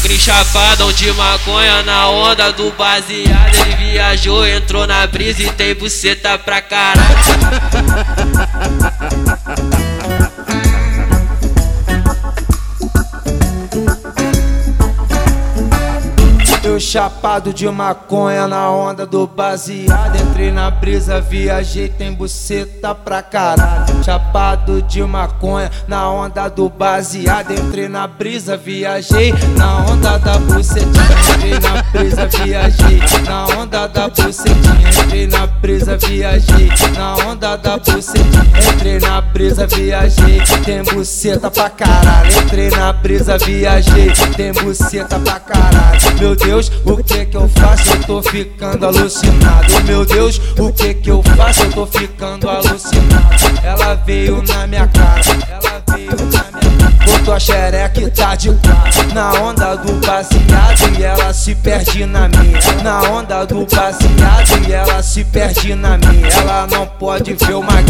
Magrinho chapadão de maconha na onda do baseado. Ele viajou, entrou na brisa e tem buceta pra caralho. Eu chapado de maconha na onda do baseado. Entrei na brisa, viajei, tem buceta pra caralho. Chapado de maconha na onda do baseado. Entrei na brisa, viajei na onda da bucetinha. Entrei na brisa, viajei na onda da bucetinha. Entrei na brisa, viajei na onda da bucetinha. Entrei na brisa, viajei, tem buceta pra caralho. Entrei na brisa, viajei, tem buceta pra caralho. Meu Deus. Deus, o que que eu faço? Eu tô ficando alucinado. Meu Deus, o que que eu faço? Eu tô ficando alucinado. Ela veio na minha cara, ela veio na minha. Botou a xereca tá de quatro. Na onda do baseado e ela se perde na minha. Na onda do baseado e ela se perde na minha. Ela não pode ver o ela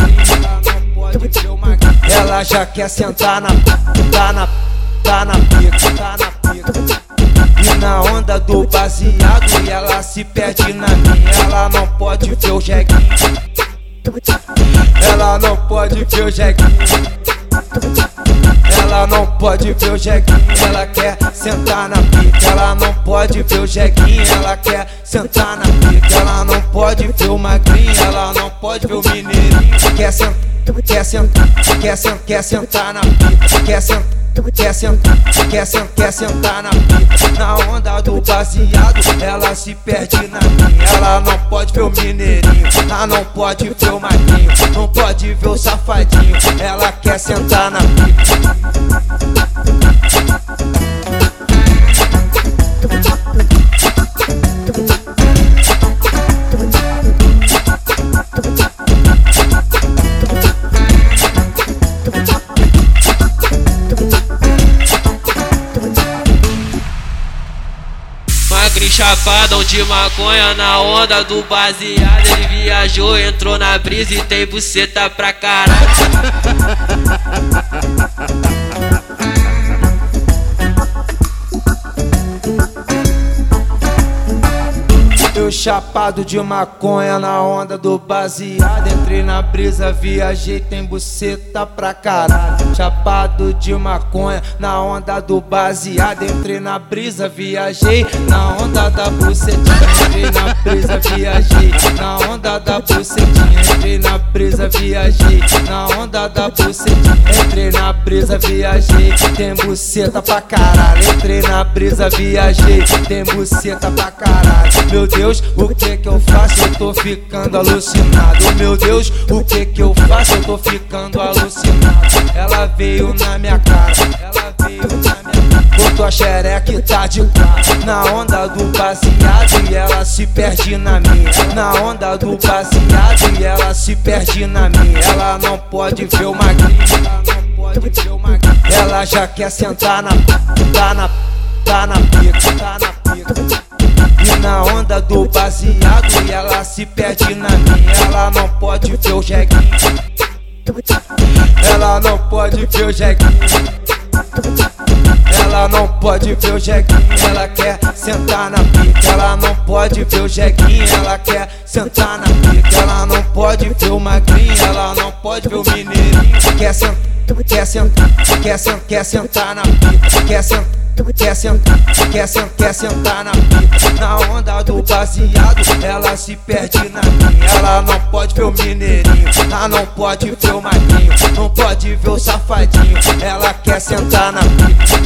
não pode ver. Ela já quer sentar na, tá na, tá na pica, tá na pica. Na onda do baseado e ela se perde na minha. Ela não pode ver o jeguinho. Ela não pode ver o jeguinho. Ela não pode ver o jeguinho, ela quer sentar na pica. Ela não pode ver o jeguinho, ela quer sentar na pica. Ela não pode ver o magrinho, ela não pode ver o mineirinho. Quer sentar, quer sentar, quer sentar, quer sentar na pica. Quer sentar Quer sentar, quer sentar, quer sentar na pica Na onda do baseado, ela se perde na minha. Ela não pode ver o mineirinho, ela não pode ver o magrinho Não pode ver o safadinho, ela quer sentar na pica Chapadão de maconha na onda do baseado. Ele viajou, entrou na brisa e tem buceta pra caralho. Chapado de maconha na onda do baseado. Entrei na brisa, viajei, tem buceta pra caralho. Chapado de maconha na onda do baseado. Entrei na brisa, viajei na onda da bucetinha. Entrei na brisa, viajei na onda da bucetinha. Entrei na brisa, viajei na onda da bucetinha. Entrei na brisa, viajei, tem buceta pra caralho. Entrei na brisa, viajei, tem buceta pra caralho. Meu. Deus, o que que eu faço? Eu tô ficando alucinado. Meu Deus, o que que eu faço? Eu tô ficando alucinado. Ela veio na cara. Botou a xereca e tá de quatro. Na onda do baseado e ela se perde na minha. Na onda do baseado e ela se perde na minha. Ela não pode ver o magrinho. Ela já quer sentar na, tá na, tá na pica, tá na pica. E na onda do baseado e ela se perde na minha. Ela não pode ver o jeguinho. Ela não pode ver o jeguinho. Ela não pode ver o jeguinho, ela quer sentar na pica. Ela não pode ver o jeguinho, ela quer sentar na pica. Ela não pode ver o magrinho, ela não pode ver o mineirinho. Quer sentar, quer sentar, quer sentar, quer sentar na pica. Quer sentar Quer sentar, quer sentar, quer sentar na pica Na onda do baseado, ela se perde na minha Ela não pode ver o mineirinho, ela não pode ver o magrinho Não pode ver o safadinho, ela quer sentar na pica